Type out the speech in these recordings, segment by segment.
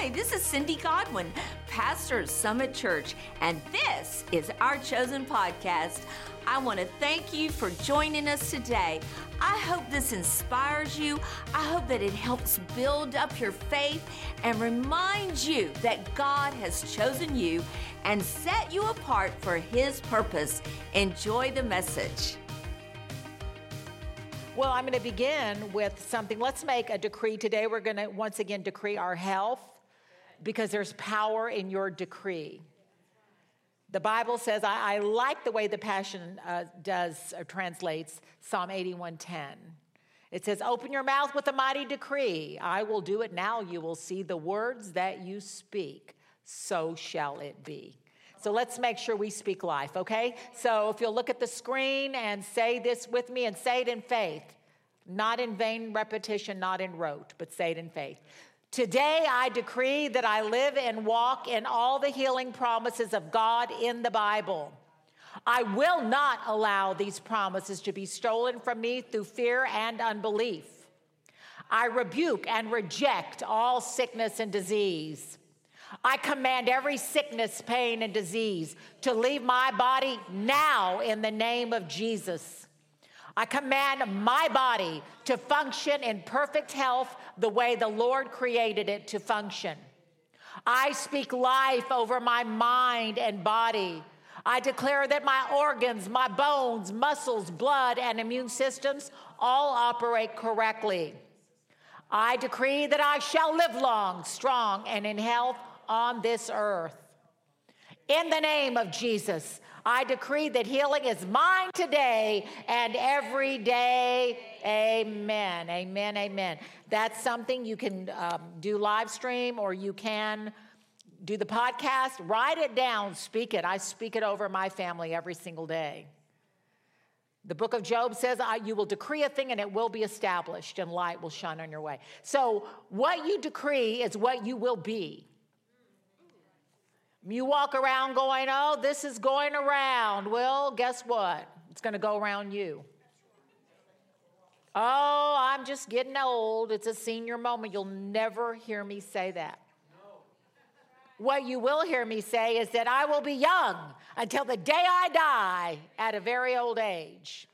Hi, this is Cindy Godwin, pastor of Summit Church, and this is our chosen podcast. I want to thank you for joining us today. I hope this inspires you. I hope that it helps build up your faith and remind you that God has chosen you and set you apart for His purpose. Enjoy the message. Well, I'm going to begin with something. Let's make a decree today. We're going to once again decree our health because there's power in your decree. The Bible says, I, I like the way the Passion uh, does or translates Psalm 81:10. It says, Open your mouth with a mighty decree. I will do it now. You will see the words that you speak. So shall it be. So let's make sure we speak life, okay? So if you'll look at the screen and say this with me and say it in faith, not in vain repetition, not in rote, but say it in faith. Today, I decree that I live and walk in all the healing promises of God in the Bible. I will not allow these promises to be stolen from me through fear and unbelief. I rebuke and reject all sickness and disease. I command every sickness, pain, and disease to leave my body now in the name of Jesus. I command my body to function in perfect health the way the Lord created it to function. I speak life over my mind and body. I declare that my organs, my bones, muscles, blood, and immune systems all operate correctly. I decree that I shall live long, strong, and in health on this earth. In the name of Jesus, I decree that healing is mine today and every day. Amen. Amen. Amen. That's something you can um, do live stream or you can do the podcast. Write it down, speak it. I speak it over my family every single day. The book of Job says, You will decree a thing and it will be established, and light will shine on your way. So, what you decree is what you will be. You walk around going, oh, this is going around. Well, guess what? It's going to go around you. Oh, I'm just getting old. It's a senior moment. You'll never hear me say that. What you will hear me say is that I will be young until the day I die at a very old age.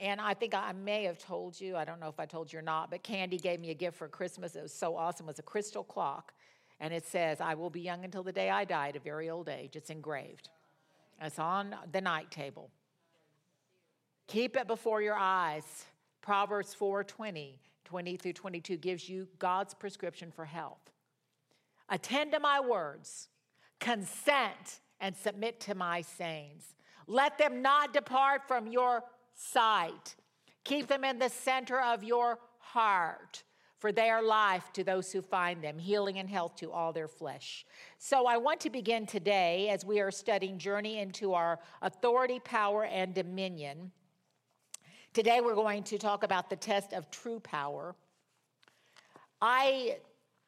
And I think I may have told you, I don't know if I told you or not, but Candy gave me a gift for Christmas. It was so awesome. It was a crystal clock and it says, I will be young until the day I die at a very old age. It's engraved. It's on the night table. Keep it before your eyes. Proverbs 4 20, 20 through 22 gives you God's prescription for health. Attend to my words, consent, and submit to my sayings. Let them not depart from your sight. Keep them in the center of your heart for they are life to those who find them, healing and health to all their flesh. So I want to begin today as we are studying Journey into Our Authority, Power, and Dominion. Today we're going to talk about the test of true power. I,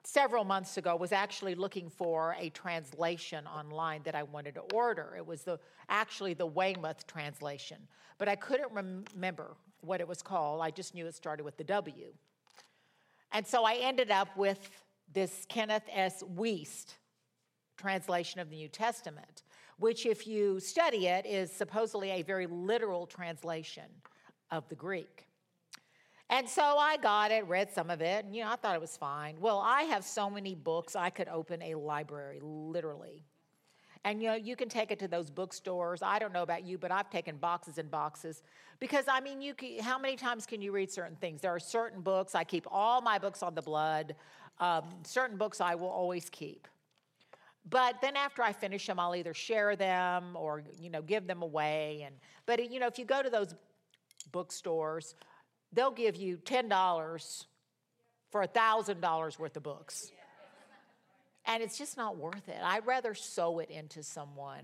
several months ago, was actually looking for a translation online that I wanted to order. It was the, actually the Weymouth translation, but I couldn't rem- remember what it was called. I just knew it started with the W. And so I ended up with this Kenneth S. Wuest translation of the New Testament, which, if you study it, is supposedly a very literal translation of the Greek. And so I got it, read some of it, and you know, I thought it was fine. Well, I have so many books, I could open a library, literally. And you know, you can take it to those bookstores. I don't know about you, but I've taken boxes and boxes because I mean, you can, how many times can you read certain things? There are certain books I keep all my books on the blood. Um, certain books I will always keep. But then after I finish them, I'll either share them or you know give them away. And but you know if you go to those bookstores, they'll give you ten dollars for a thousand dollars worth of books and it's just not worth it. I'd rather sow it into someone,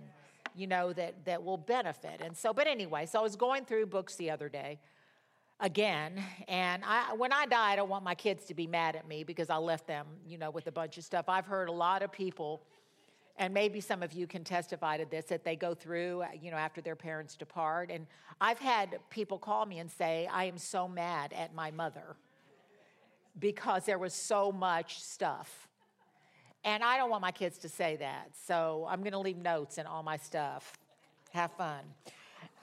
you know, that that will benefit. And so, but anyway, so I was going through books the other day again, and I, when I die, I don't want my kids to be mad at me because I left them, you know, with a bunch of stuff. I've heard a lot of people. And maybe some of you can testify to this that they go through, you know, after their parents depart. And I've had people call me and say, I am so mad at my mother because there was so much stuff. And I don't want my kids to say that. So I'm going to leave notes and all my stuff. Have fun.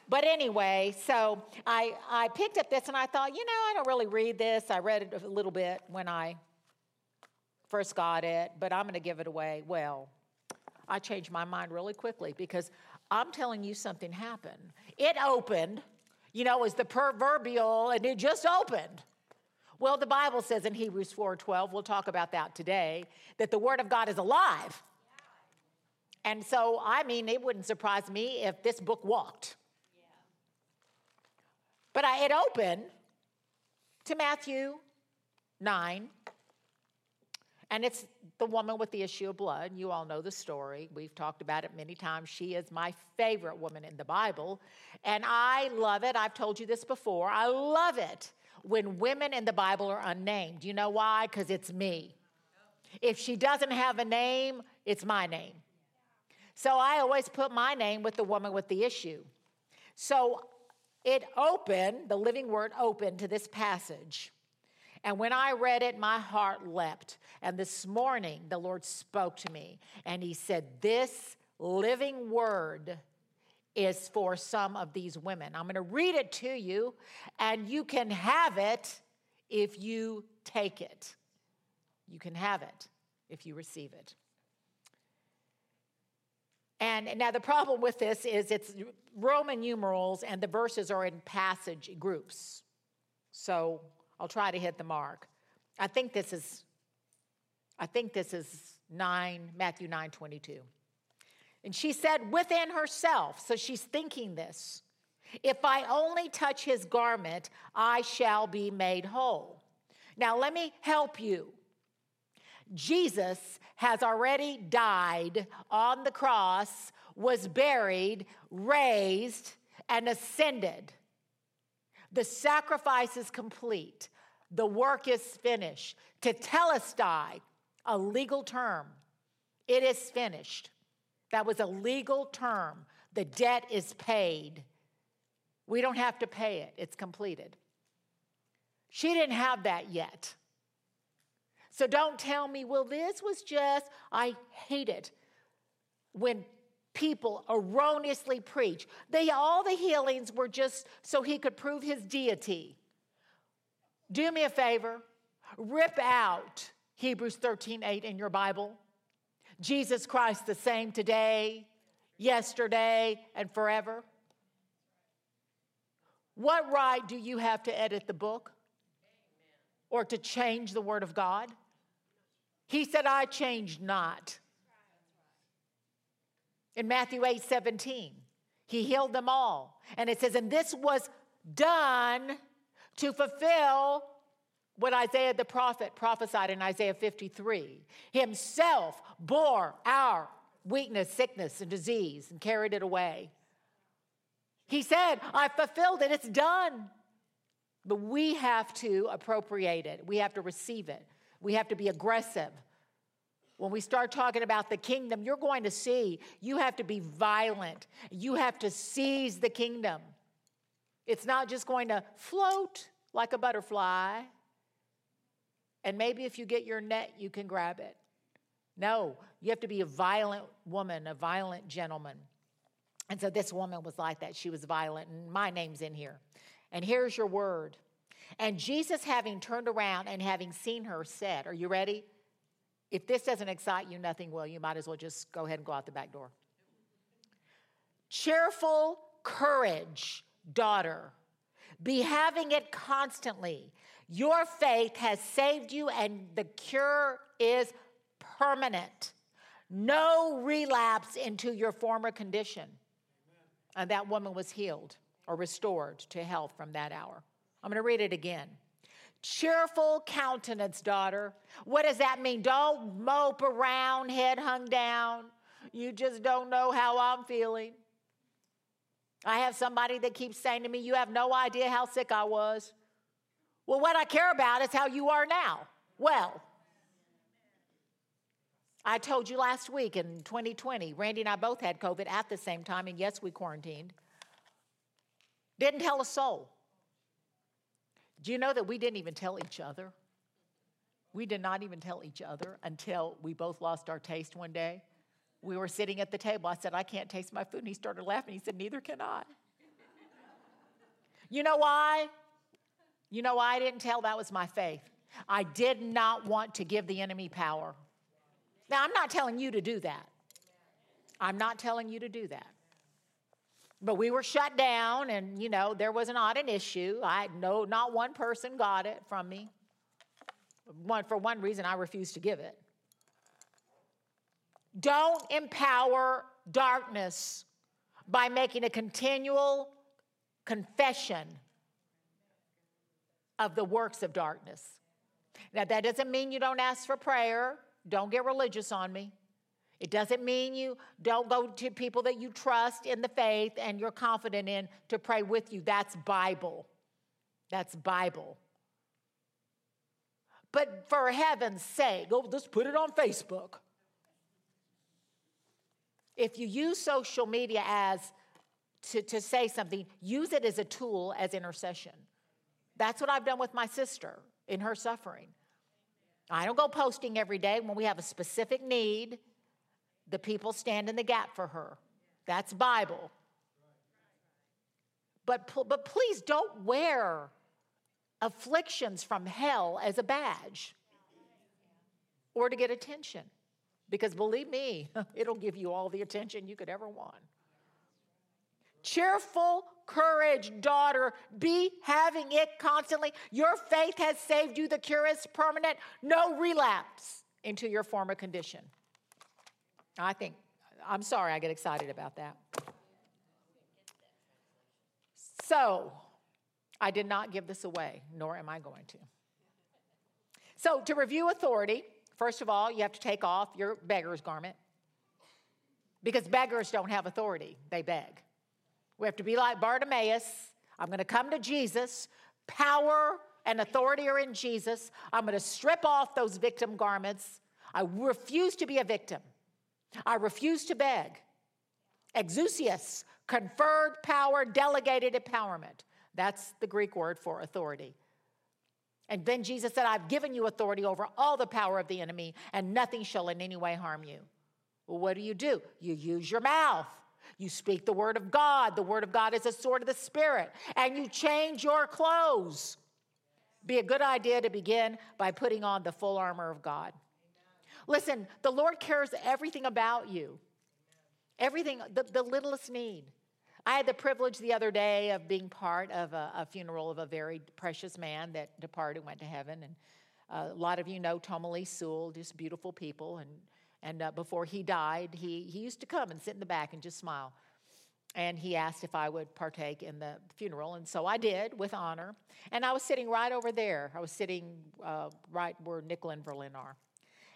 But anyway, so I, I picked up this and I thought, you know, I don't really read this. I read it a little bit when I first got it, but I'm going to give it away. Well, I changed my mind really quickly because I'm telling you something happened. It opened, you know, as the proverbial, and it just opened. Well, the Bible says in Hebrews 4:12, we'll talk about that today, that the word of God is alive. And so, I mean, it wouldn't surprise me if this book walked. But I, it opened to Matthew 9, and it's the woman with the issue of blood. You all know the story. We've talked about it many times. She is my favorite woman in the Bible, and I love it. I've told you this before. I love it when women in the Bible are unnamed. You know why? Because it's me. If she doesn't have a name, it's my name. So I always put my name with the woman with the issue. So it opened, the living word opened to this passage. And when I read it, my heart leapt. And this morning, the Lord spoke to me and He said, This living word is for some of these women. I'm going to read it to you, and you can have it if you take it. You can have it if you receive it. And now the problem with this is it's Roman numerals and the verses are in passage groups. So I'll try to hit the mark. I think this is I think this is 9 Matthew 9:22. And she said within herself, so she's thinking this. If I only touch his garment, I shall be made whole. Now let me help you. Jesus has already died on the cross, was buried, raised, and ascended. The sacrifice is complete. The work is finished. Tetelestai, a legal term, it is finished. That was a legal term. The debt is paid. We don't have to pay it, it's completed. She didn't have that yet. So don't tell me, well, this was just, I hate it when people erroneously preach. They, all the healings were just so he could prove his deity. Do me a favor, rip out Hebrews 13 8 in your Bible. Jesus Christ the same today, yesterday, and forever. What right do you have to edit the book or to change the Word of God? He said, I change not. In Matthew 8 17, he healed them all. And it says, and this was done to fulfill what Isaiah the prophet prophesied in Isaiah 53. Himself bore our weakness, sickness, and disease and carried it away. He said, I fulfilled it, it's done. But we have to appropriate it, we have to receive it. We have to be aggressive. When we start talking about the kingdom, you're going to see you have to be violent. You have to seize the kingdom. It's not just going to float like a butterfly. And maybe if you get your net, you can grab it. No, you have to be a violent woman, a violent gentleman. And so this woman was like that. She was violent, and my name's in here. And here's your word and Jesus, having turned around and having seen her, said, Are you ready? If this doesn't excite you, nothing will. You might as well just go ahead and go out the back door. Cheerful courage, daughter. Be having it constantly. Your faith has saved you, and the cure is permanent. No relapse into your former condition. And that woman was healed or restored to health from that hour. I'm going to read it again. Cheerful countenance, daughter. What does that mean? Don't mope around, head hung down. You just don't know how I'm feeling. I have somebody that keeps saying to me, You have no idea how sick I was. Well, what I care about is how you are now. Well, I told you last week in 2020, Randy and I both had COVID at the same time, and yes, we quarantined. Didn't tell a soul. Do you know that we didn't even tell each other? We did not even tell each other until we both lost our taste one day. We were sitting at the table. I said, I can't taste my food. And he started laughing. He said, Neither can I. you know why? You know why I didn't tell? That was my faith. I did not want to give the enemy power. Now, I'm not telling you to do that. I'm not telling you to do that. But we were shut down, and you know, there was not an issue. I no, not one person got it from me. One, for one reason, I refused to give it. Don't empower darkness by making a continual confession of the works of darkness. Now, that doesn't mean you don't ask for prayer. Don't get religious on me. It doesn't mean you don't go to people that you trust in the faith and you're confident in to pray with you. That's Bible. That's Bible. But for heaven's sake, oh, go just put it on Facebook. If you use social media as to, to say something, use it as a tool as intercession. That's what I've done with my sister in her suffering. I don't go posting every day when we have a specific need the people stand in the gap for her. That's Bible. But, but please don't wear afflictions from hell as a badge or to get attention. Because believe me, it'll give you all the attention you could ever want. Cheerful courage, daughter. Be having it constantly. Your faith has saved you. The cure is permanent. No relapse into your former condition. I think, I'm sorry, I get excited about that. So, I did not give this away, nor am I going to. So, to review authority, first of all, you have to take off your beggar's garment because beggars don't have authority, they beg. We have to be like Bartimaeus. I'm going to come to Jesus. Power and authority are in Jesus. I'm going to strip off those victim garments. I refuse to be a victim. I refuse to beg. Exousias, conferred power, delegated empowerment. That's the Greek word for authority. And then Jesus said, I've given you authority over all the power of the enemy, and nothing shall in any way harm you. Well, what do you do? You use your mouth. You speak the word of God. The word of God is a sword of the Spirit. And you change your clothes. Be a good idea to begin by putting on the full armor of God. Listen, the Lord cares everything about you, everything, the, the littlest need. I had the privilege the other day of being part of a, a funeral of a very precious man that departed, and went to heaven. And uh, a lot of you know Tomali Sewell, just beautiful people. And, and uh, before he died, he, he used to come and sit in the back and just smile. And he asked if I would partake in the funeral. And so I did with honor. And I was sitting right over there. I was sitting uh, right where Nickel and Verlin are.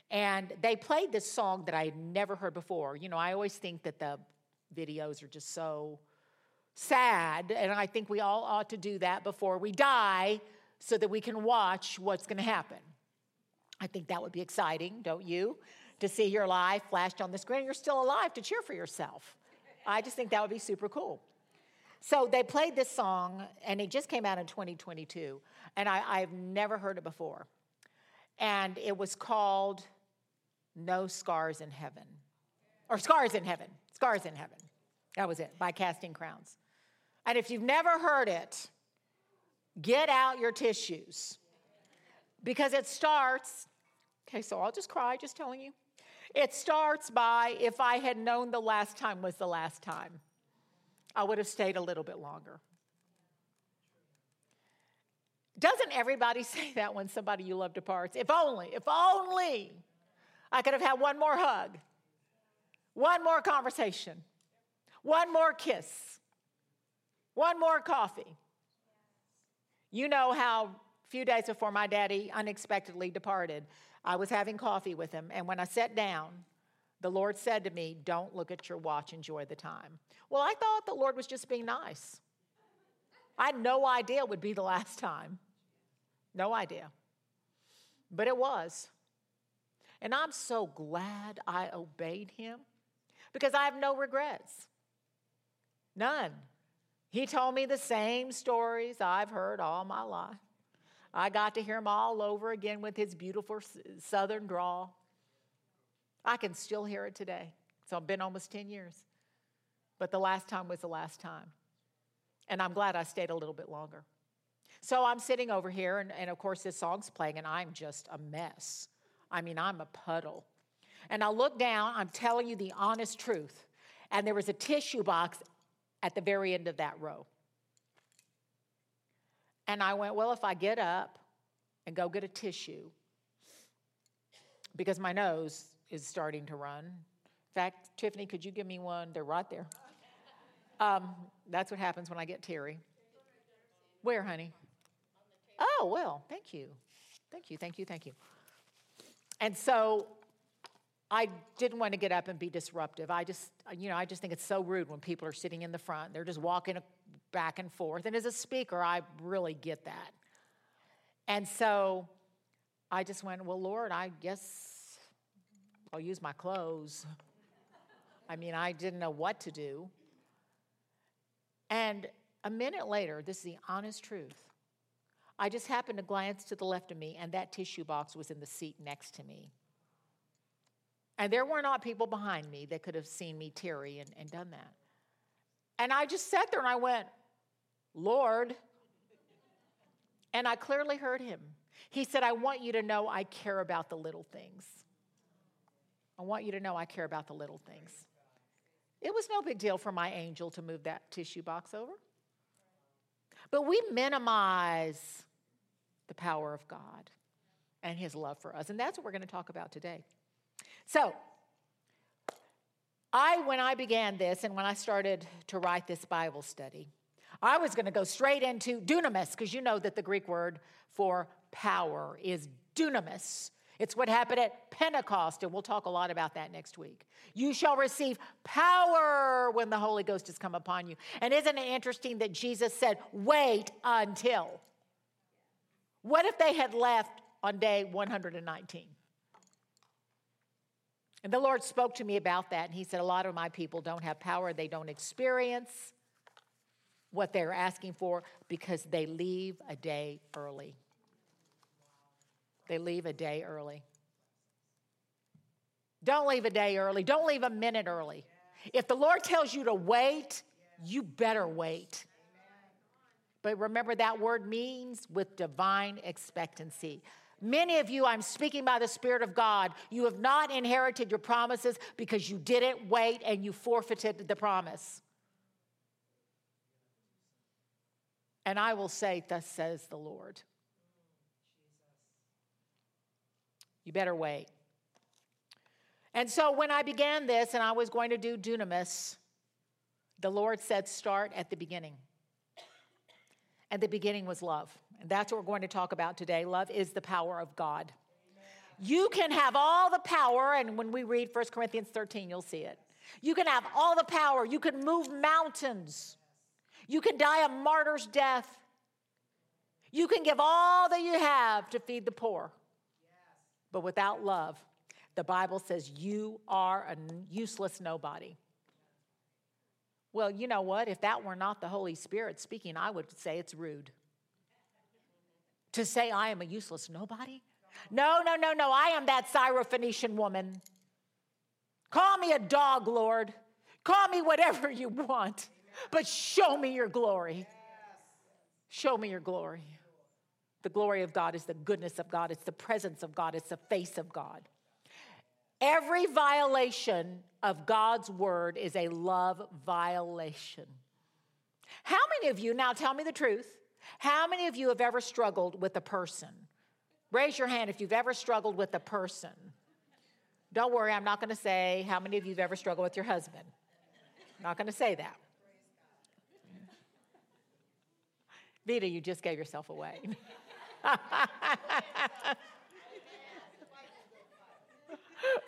And they played this song that I had never heard before. You know, I always think that the videos are just so sad, and I think we all ought to do that before we die so that we can watch what's going to happen. I think that would be exciting, don't you? To see your life flashed on the screen, you're still alive to cheer for yourself. I just think that would be super cool. So they played this song, and it just came out in 2022, and I, I've never heard it before. And it was called no Scars in Heaven. Or Scars in Heaven. Scars in Heaven. That was it, by Casting Crowns. And if you've never heard it, get out your tissues. Because it starts, okay, so I'll just cry just telling you. It starts by if I had known the last time was the last time, I would have stayed a little bit longer. Doesn't everybody say that when somebody you love departs? If only, if only I could have had one more hug, one more conversation, one more kiss, one more coffee. You know how a few days before my daddy unexpectedly departed, I was having coffee with him, and when I sat down, the Lord said to me, Don't look at your watch, enjoy the time. Well, I thought the Lord was just being nice. I had no idea it would be the last time. No idea. But it was. And I'm so glad I obeyed him because I have no regrets. None. He told me the same stories I've heard all my life. I got to hear him all over again with his beautiful southern drawl. I can still hear it today. So I've been almost 10 years. But the last time was the last time. And I'm glad I stayed a little bit longer. So I'm sitting over here, and, and of course, this song's playing, and I'm just a mess. I mean, I'm a puddle. And I look down, I'm telling you the honest truth, and there was a tissue box at the very end of that row. And I went, Well, if I get up and go get a tissue, because my nose is starting to run. In fact, Tiffany, could you give me one? They're right there. Um, that's what happens when I get teary. Where, honey? Oh, well, thank you. Thank you, thank you, thank you. And so I didn't want to get up and be disruptive. I just, you know, I just think it's so rude when people are sitting in the front. They're just walking back and forth. And as a speaker, I really get that. And so I just went, well, Lord, I guess I'll use my clothes. I mean, I didn't know what to do. And a minute later, this is the honest truth. I just happened to glance to the left of me, and that tissue box was in the seat next to me. And there were not people behind me that could have seen me teary and, and done that. And I just sat there and I went, Lord. And I clearly heard him. He said, I want you to know I care about the little things. I want you to know I care about the little things. It was no big deal for my angel to move that tissue box over. But we minimize the power of God and his love for us. And that's what we're going to talk about today. So, I, when I began this and when I started to write this Bible study, I was going to go straight into dunamis, because you know that the Greek word for power is dunamis. It's what happened at Pentecost, and we'll talk a lot about that next week. You shall receive power when the Holy Ghost has come upon you. And isn't it interesting that Jesus said, wait until? What if they had left on day 119? And the Lord spoke to me about that, and He said, A lot of my people don't have power, they don't experience what they're asking for because they leave a day early. They leave a day early. Don't leave a day early. Don't leave a minute early. If the Lord tells you to wait, you better wait. But remember, that word means with divine expectancy. Many of you, I'm speaking by the Spirit of God, you have not inherited your promises because you didn't wait and you forfeited the promise. And I will say, Thus says the Lord. You better wait. And so when I began this and I was going to do dunamis, the Lord said, Start at the beginning. And the beginning was love. And that's what we're going to talk about today. Love is the power of God. You can have all the power, and when we read 1 Corinthians 13, you'll see it. You can have all the power. You can move mountains. You can die a martyr's death. You can give all that you have to feed the poor. But without love, the Bible says you are a useless nobody. Well, you know what? If that were not the Holy Spirit speaking, I would say it's rude. To say I am a useless nobody? No, no, no, no. I am that Syrophoenician woman. Call me a dog, Lord. Call me whatever you want but show me your glory. Show me your glory. The glory of God is the goodness of God, it's the presence of God, it's the face of God. Every violation of God's word is a love violation. How many of you, now tell me the truth, how many of you have ever struggled with a person? Raise your hand if you've ever struggled with a person. Don't worry, I'm not going to say how many of you have ever struggled with your husband. I'm not going to say that. Vita, you just gave yourself away.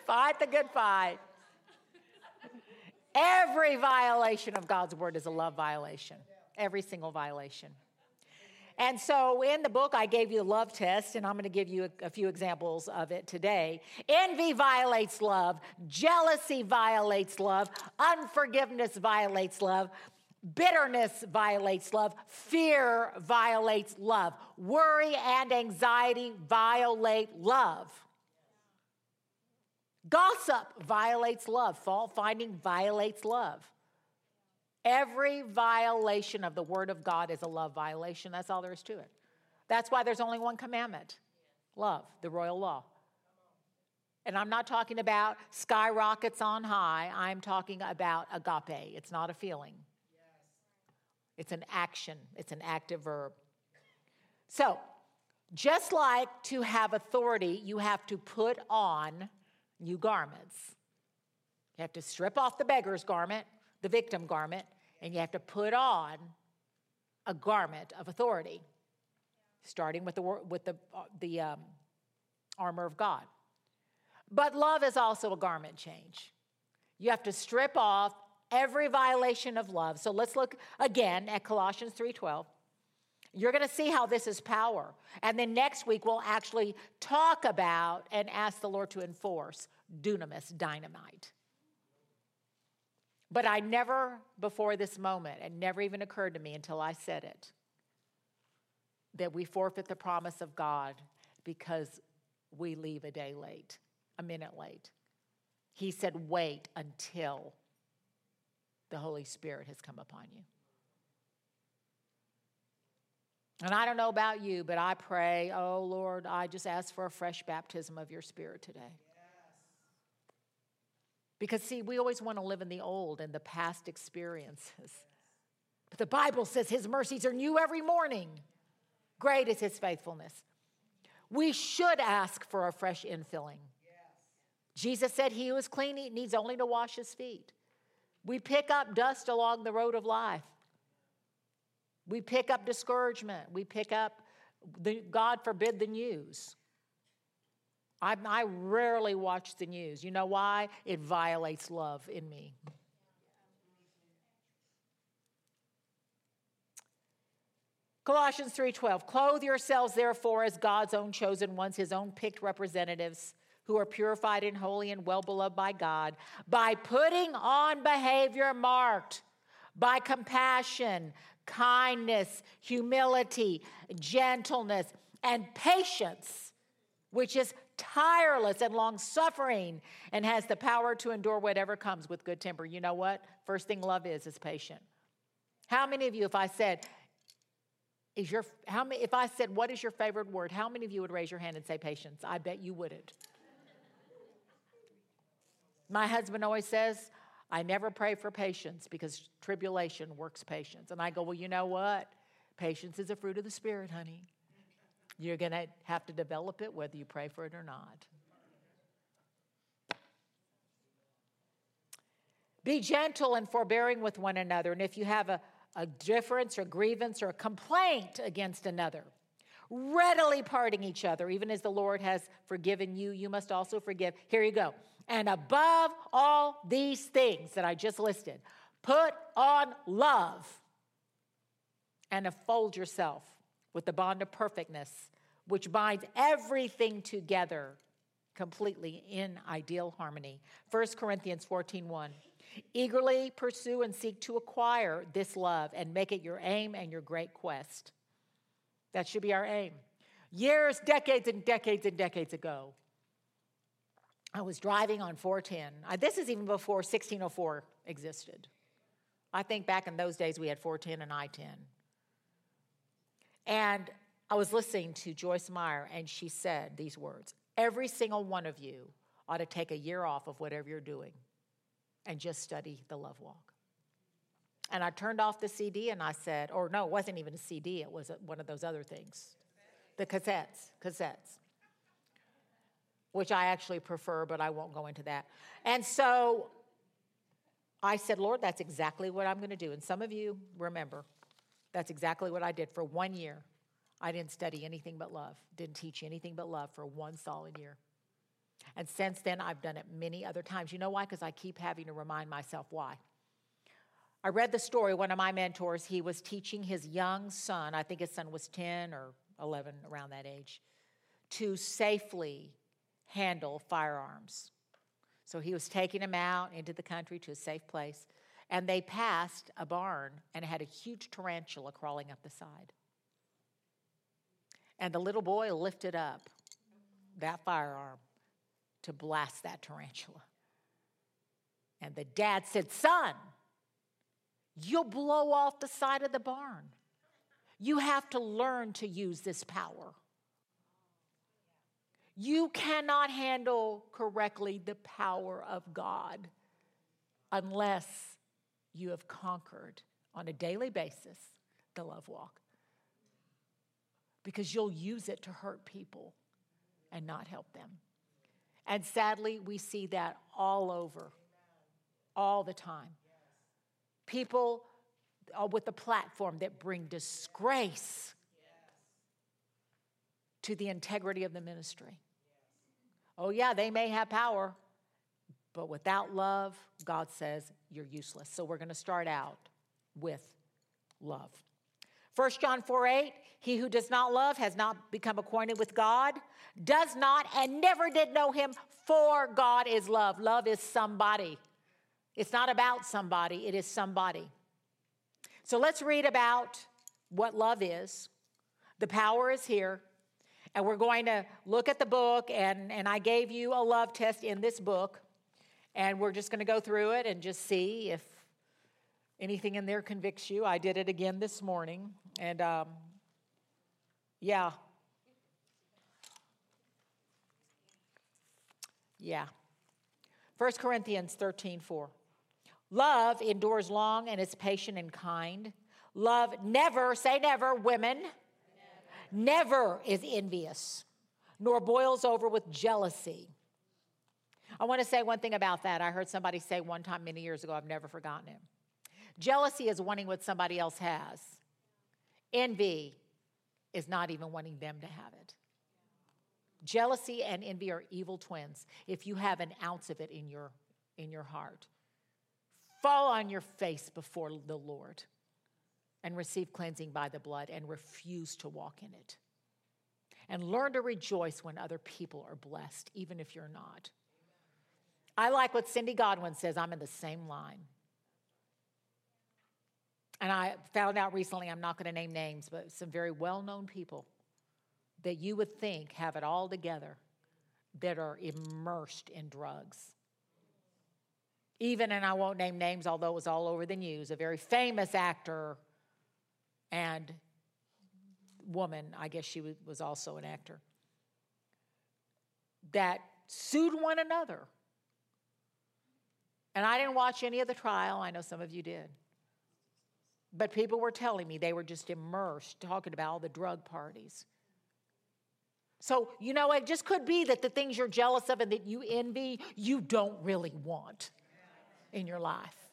fight the good fight. Every violation of God's word is a love violation. Every single violation. And so in the book, I gave you a love test, and I'm going to give you a, a, few examples of it today. Envy violates love, jealousy violates love, unforgiveness violates love, Bitterness violates love. Fear violates love. Worry and anxiety violate love. Gossip violates love. Fault finding violates love. Every violation of the Word of God is a love violation. That's all there is to it. That's why there's only one commandment love, the royal law. And I'm not talking about skyrockets on high, I'm talking about agape. It's not a feeling, it's an action, it's an active verb. So, just like to have authority, you have to put on new garments. You have to strip off the beggar's garment, the victim garment, and you have to put on a garment of authority, starting with the, with the, uh, the um, armor of God. But love is also a garment change. You have to strip off every violation of love. So let's look again at Colossians 3:12. You're going to see how this is power. And then next week we'll actually talk about and ask the Lord to enforce dunamis, dynamite. But I never, before this moment, it never even occurred to me until I said it, that we forfeit the promise of God because we leave a day late, a minute late. He said, wait until the Holy Spirit has come upon you. And I don't know about you, but I pray, oh Lord, I just ask for a fresh baptism of your Spirit today. Because, see, we always want to live in the old and the past experiences. But the Bible says his mercies are new every morning. Great is his faithfulness. We should ask for a fresh infilling. Jesus said he who is clean he needs only to wash his feet. We pick up dust along the road of life. We pick up discouragement. We pick up, the, God forbid, the news. I, I rarely watch the news. You know why? It violates love in me. Colossians 3:12 Clothe yourselves therefore as God's own chosen ones his own picked representatives who are purified and holy and well beloved by God by putting on behavior marked by compassion, kindness, humility, gentleness and patience which is tireless and long suffering and has the power to endure whatever comes with good temper. You know what? First thing love is is patient. How many of you, if I said, is your how many if I said what is your favorite word, how many of you would raise your hand and say patience? I bet you wouldn't. My husband always says, I never pray for patience because tribulation works patience. And I go, Well, you know what? Patience is a fruit of the Spirit, honey. You're going to have to develop it whether you pray for it or not. Be gentle and forbearing with one another. And if you have a, a difference or grievance or a complaint against another, readily parting each other, even as the Lord has forgiven you, you must also forgive. Here you go. And above all these things that I just listed, put on love and enfold yourself with the bond of perfectness, which binds everything together completely in ideal harmony. 1 Corinthians 14 1. Eagerly pursue and seek to acquire this love and make it your aim and your great quest. That should be our aim. Years, decades, and decades and decades ago, I was driving on 410. Uh, this is even before 1604 existed. I think back in those days we had 410 and I 10. And I was listening to Joyce Meyer, and she said these words Every single one of you ought to take a year off of whatever you're doing and just study the love walk. And I turned off the CD and I said, or no, it wasn't even a CD, it was one of those other things. The cassettes, cassettes, which I actually prefer, but I won't go into that. And so I said, Lord, that's exactly what I'm going to do. And some of you remember, that's exactly what I did for one year. I didn't study anything but love, didn't teach anything but love for one solid year. And since then, I've done it many other times. You know why? Because I keep having to remind myself why. I read the story, one of my mentors, he was teaching his young son, I think his son was 10 or 11, around that age, to safely handle firearms. So he was taking him out into the country to a safe place. And they passed a barn and had a huge tarantula crawling up the side. And the little boy lifted up that firearm to blast that tarantula. And the dad said, Son, you'll blow off the side of the barn. You have to learn to use this power. You cannot handle correctly the power of God unless you have conquered on a daily basis the love walk. Because you'll use it to hurt people and not help them. And sadly, we see that all over, all the time. People uh, with a platform that bring disgrace to the integrity of the ministry. Oh, yeah, they may have power, but without love, God says you're useless. So we're going to start out with love. 1 John 4 8, he who does not love has not become acquainted with God, does not and never did know him, for God is love. Love is somebody. It's not about somebody, it is somebody. So let's read about what love is. The power is here. And we're going to look at the book, and, and I gave you a love test in this book. And we're just going to go through it and just see if anything in there convicts you. I did it again this morning. And um, yeah. Yeah. 1 Corinthians 13 4. Love endures long and is patient and kind. Love never, say never, women, never, never is envious, nor boils over with jealousy. I want to say one thing about that. I heard somebody say one time many years ago, I've never forgotten it. Jealousy is wanting what somebody else has, envy is not even wanting them to have it. Jealousy and envy are evil twins if you have an ounce of it in your, in your heart. Fall on your face before the Lord and receive cleansing by the blood and refuse to walk in it. And learn to rejoice when other people are blessed, even if you're not. I like what Cindy Godwin says I'm in the same line. And I found out recently, I'm not going to name names, but some very well known people that you would think have it all together that are immersed in drugs even, and I won't name names, although it was all over the news, a very famous actor and woman, I guess she was also an actor, that sued one another. And I didn't watch any of the trial, I know some of you did. But people were telling me they were just immersed, talking about all the drug parties. So, you know, it just could be that the things you're jealous of and that you envy, you don't really want in your life.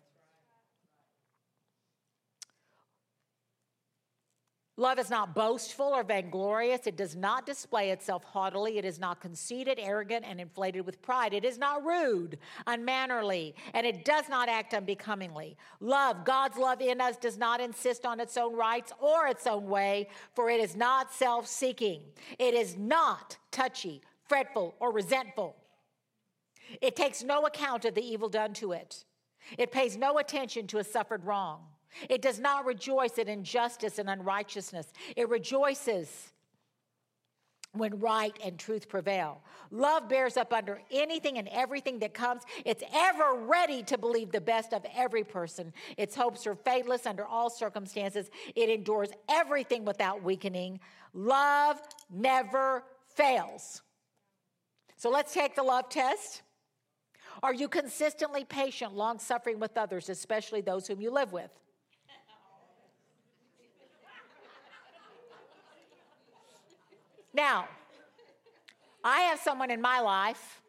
Love is not boastful or vainglorious. It does not display itself haughtily. It is not conceited, arrogant, and inflated with pride. It is not rude, unmannerly, and it does not act unbecomingly. Love, God's love in us, does not insist on its own rights or its own way, for it is not self seeking. It is not touchy, fretful, or resentful. It takes no account of the evil done to it. It pays no attention to a suffered wrong. It does not rejoice at injustice and unrighteousness. It rejoices when right and truth prevail. Love bears up under anything and everything that comes. It's ever ready to believe the best of every person. Its hopes are faithless under all circumstances. It endures everything without weakening. Love never fails. So let's take the love test. Are you consistently patient, long suffering with others, especially those whom you live with? Now, I have someone in my life,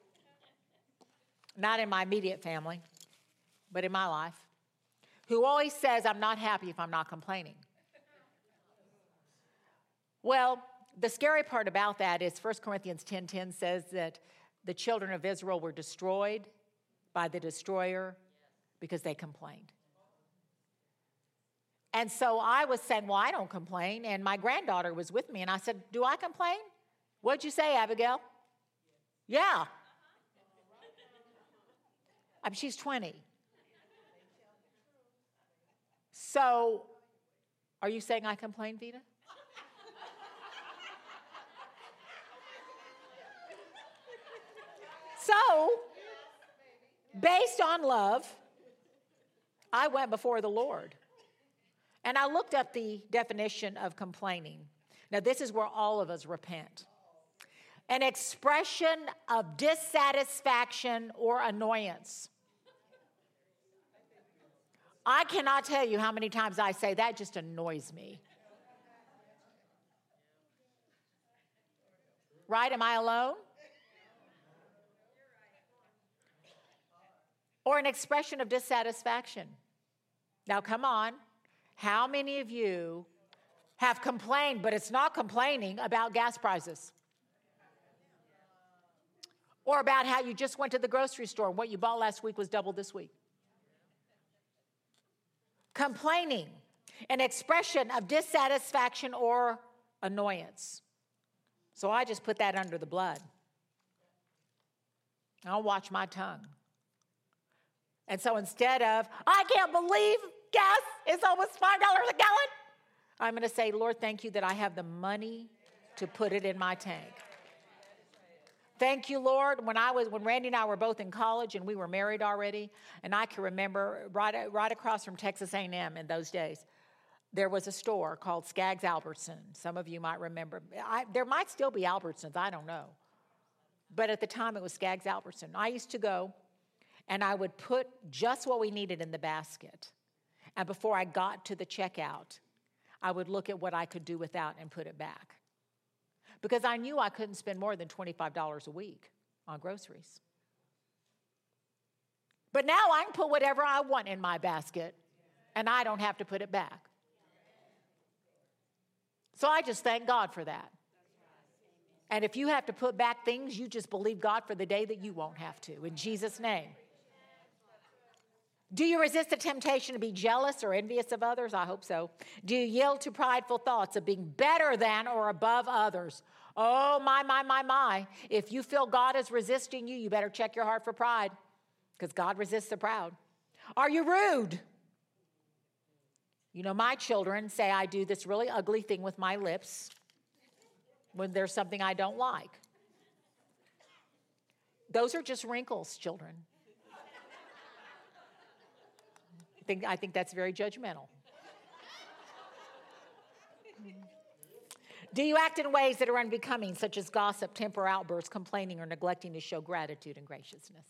not in my immediate family, but in my life, who always says, I'm not happy if I'm not complaining. Well, the scary part about that is 1 Corinthians 10:10 10, 10 says that the children of Israel were destroyed by the destroyer because they complained. And so I was saying, Well, I don't complain. And my granddaughter was with me, and I said, Do I complain? What'd you say, Abigail? Yeah. I mean, she's 20. So, are you saying I complain, Vita? so, based on love, I went before the Lord. And I looked up the definition of complaining. Now, this is where all of us repent an expression of dissatisfaction or annoyance. I cannot tell you how many times I say that just annoys me. Right? Am I alone? Or an expression of dissatisfaction. Now, come on. How many of you have complained, but it's not complaining about gas prices? Or about how you just went to the grocery store and what you bought last week was double this week? Complaining, an expression of dissatisfaction or annoyance. So I just put that under the blood. I'll watch my tongue. And so instead of, I can't believe gas is almost $5 a gallon, I'm going to say, Lord, thank you that I have the money to put it in my tank. Thank you, Lord. When I was, when Randy and I were both in college and we were married already, and I can remember right, right across from Texas A&M in those days, there was a store called Skaggs Albertson. Some of you might remember. I, there might still be Albertsons. I don't know. But at the time, it was Skaggs Albertson. I used to go, and I would put just what we needed in the basket. And before I got to the checkout, I would look at what I could do without and put it back because I knew I couldn't spend more than $25 a week on groceries. But now I can put whatever I want in my basket and I don't have to put it back. So I just thank God for that. And if you have to put back things, you just believe God for the day that you won't have to. In Jesus' name. Do you resist the temptation to be jealous or envious of others? I hope so. Do you yield to prideful thoughts of being better than or above others? Oh, my, my, my, my. If you feel God is resisting you, you better check your heart for pride because God resists the proud. Are you rude? You know, my children say I do this really ugly thing with my lips when there's something I don't like. Those are just wrinkles, children. I think, I think that's very judgmental. Do you act in ways that are unbecoming, such as gossip, temper outbursts, complaining, or neglecting to show gratitude and graciousness?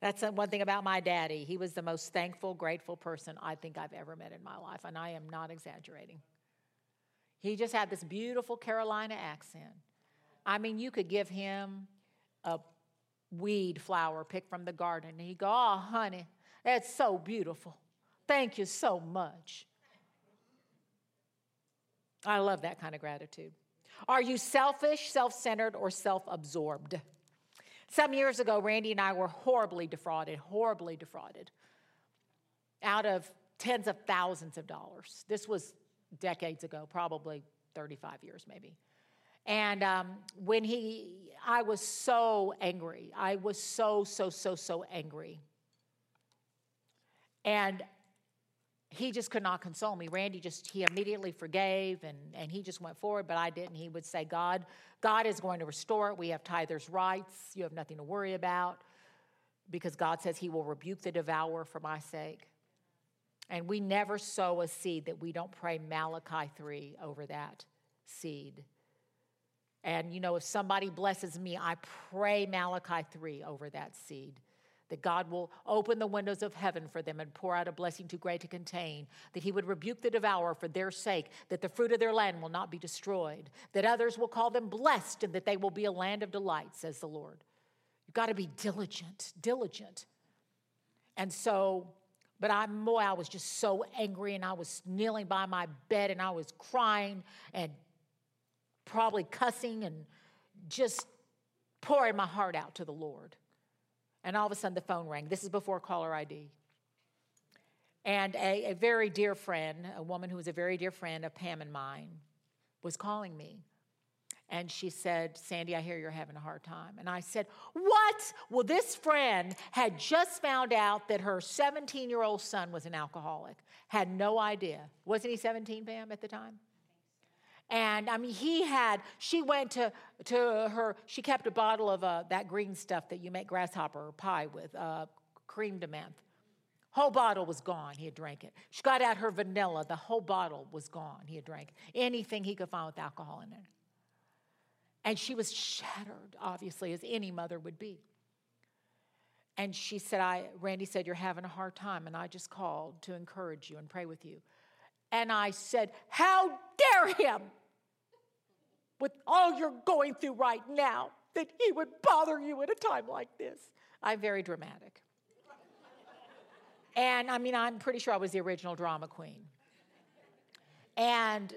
That's uh, one thing about my daddy. He was the most thankful, grateful person I think I've ever met in my life, and I am not exaggerating. He just had this beautiful Carolina accent. I mean, you could give him a weed flower picked from the garden, and he'd go, Oh, honey, that's so beautiful. Thank you so much. I love that kind of gratitude. Are you selfish, self centered, or self absorbed? Some years ago, Randy and I were horribly defrauded, horribly defrauded out of tens of thousands of dollars. This was decades ago, probably 35 years maybe. And um, when he, I was so angry. I was so, so, so, so angry. And he just could not console me. Randy just, he immediately forgave and, and he just went forward, but I didn't. He would say, God, God is going to restore it. We have tithers' rights. You have nothing to worry about because God says he will rebuke the devourer for my sake. And we never sow a seed that we don't pray Malachi 3 over that seed. And you know, if somebody blesses me, I pray Malachi 3 over that seed that God will open the windows of heaven for them and pour out a blessing too great to contain, that He would rebuke the devourer for their sake, that the fruit of their land will not be destroyed, that others will call them blessed, and that they will be a land of delight, says the Lord. You've got to be diligent, diligent. And so, but I, boy, I was just so angry, and I was kneeling by my bed, and I was crying and probably cussing and just pouring my heart out to the Lord. And all of a sudden the phone rang. This is before caller ID. And a, a, very dear friend, a woman who was a very dear friend of Pam and mine, was calling me. And she said, Sandy, I hear you're having a hard time. And I said, What? Well, this friend had just found out that her 17 year old son was an alcoholic, had no idea. Wasn't he 17, Pam, at the time? And I mean, he had, she went to, to her, she kept a bottle of uh, that green stuff that you make grasshopper pie with, uh, crème de menthe. Whole bottle was gone. He had drank it. She got out her vanilla. The whole bottle was gone. He had drank anything he could find with alcohol in it. And she was shattered, obviously, as any mother would be. And she said, I, Randy said, You're having a hard time. And I just called to encourage you and pray with you. And I said, How dare him, with all you're going through right now, that he would bother you at a time like this? I'm very dramatic. and I mean, I'm pretty sure I was the original drama queen. And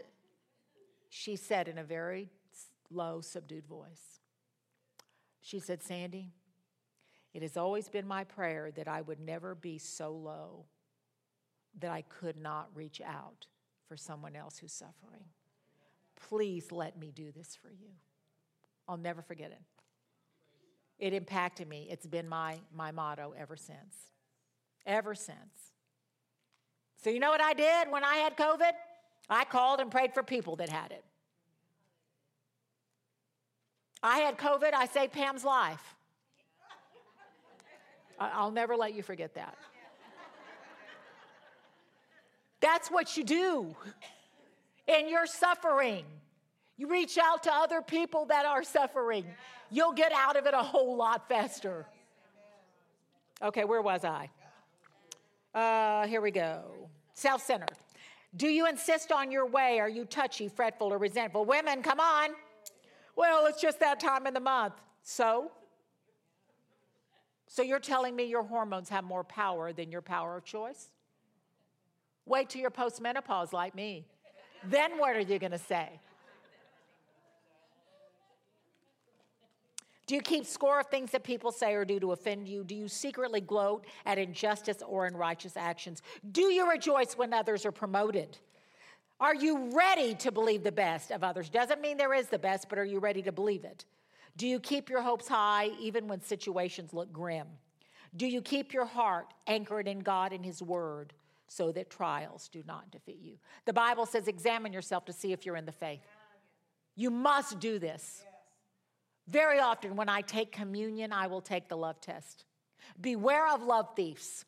she said in a very low, subdued voice. She said, Sandy, it has always been my prayer that I would never be so low that I could not reach out for someone else who's suffering. Please let me do this for you. I'll never forget it. It impacted me. It's been my, my motto ever since. Ever since. So, you know what I did when I had COVID? I called and prayed for people that had it. I had COVID, I saved Pam's life. I'll never let you forget that. That's what you do in your suffering. You reach out to other people that are suffering. You'll get out of it a whole lot faster. Okay, where was I? Uh, here we go. Self centered. Do you insist on your way? Are you touchy, fretful, or resentful? Women, come on. Well, it's just that time in the month. So? So you're telling me your hormones have more power than your power of choice? Wait till you're postmenopause like me. Then what are you going to say? Do you keep score of things that people say or do to offend you? Do you secretly gloat at injustice or unrighteous actions? Do you rejoice when others are promoted? Are you ready to believe the best of others? Doesn't mean there is the best, but are you ready to believe it? Do you keep your hopes high even when situations look grim? Do you keep your heart anchored in God and His Word so that trials do not defeat you? The Bible says, examine yourself to see if you're in the faith. You must do this. Very often, when I take communion, I will take the love test. Beware of love thieves.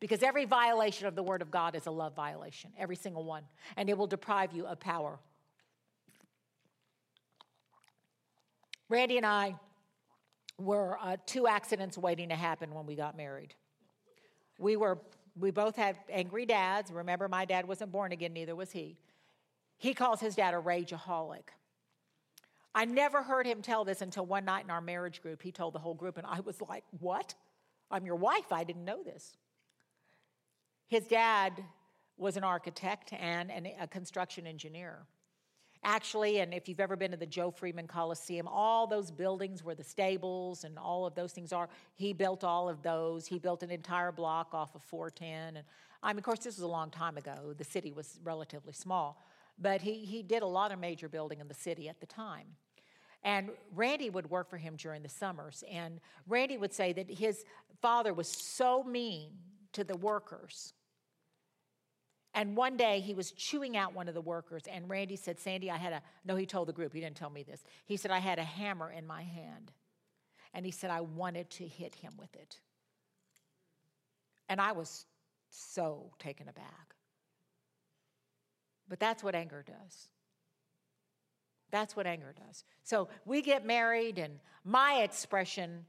Because every violation of the Word of God is a love violation, every single one, and it will deprive you of power. Randy and I were uh, two accidents waiting to happen when we got married. We were we both had angry dads. Remember, my dad wasn't born again, neither was he. He calls his dad a rageaholic. I never heard him tell this until one night in our marriage group. He told the whole group, and I was like, What? I'm your wife. I didn't know this. His dad was an architect and an, a construction engineer. Actually, and if you've ever been to the Joe Freeman Coliseum, all those buildings where the stables and all of those things are, he built all of those. He built an entire block off of 410. And I mean, of course, this was a long time ago. The city was relatively small, but he, he did a lot of major building in the city at the time. And Randy would work for him during the summers. And Randy would say that his father was so mean to the workers and one day he was chewing out one of the workers, and Randy said, Sandy, I had a, no, he told the group, he didn't tell me this. He said, I had a hammer in my hand. And he said, I wanted to hit him with it. And I was so taken aback. But that's what anger does. That's what anger does. So we get married, and my expression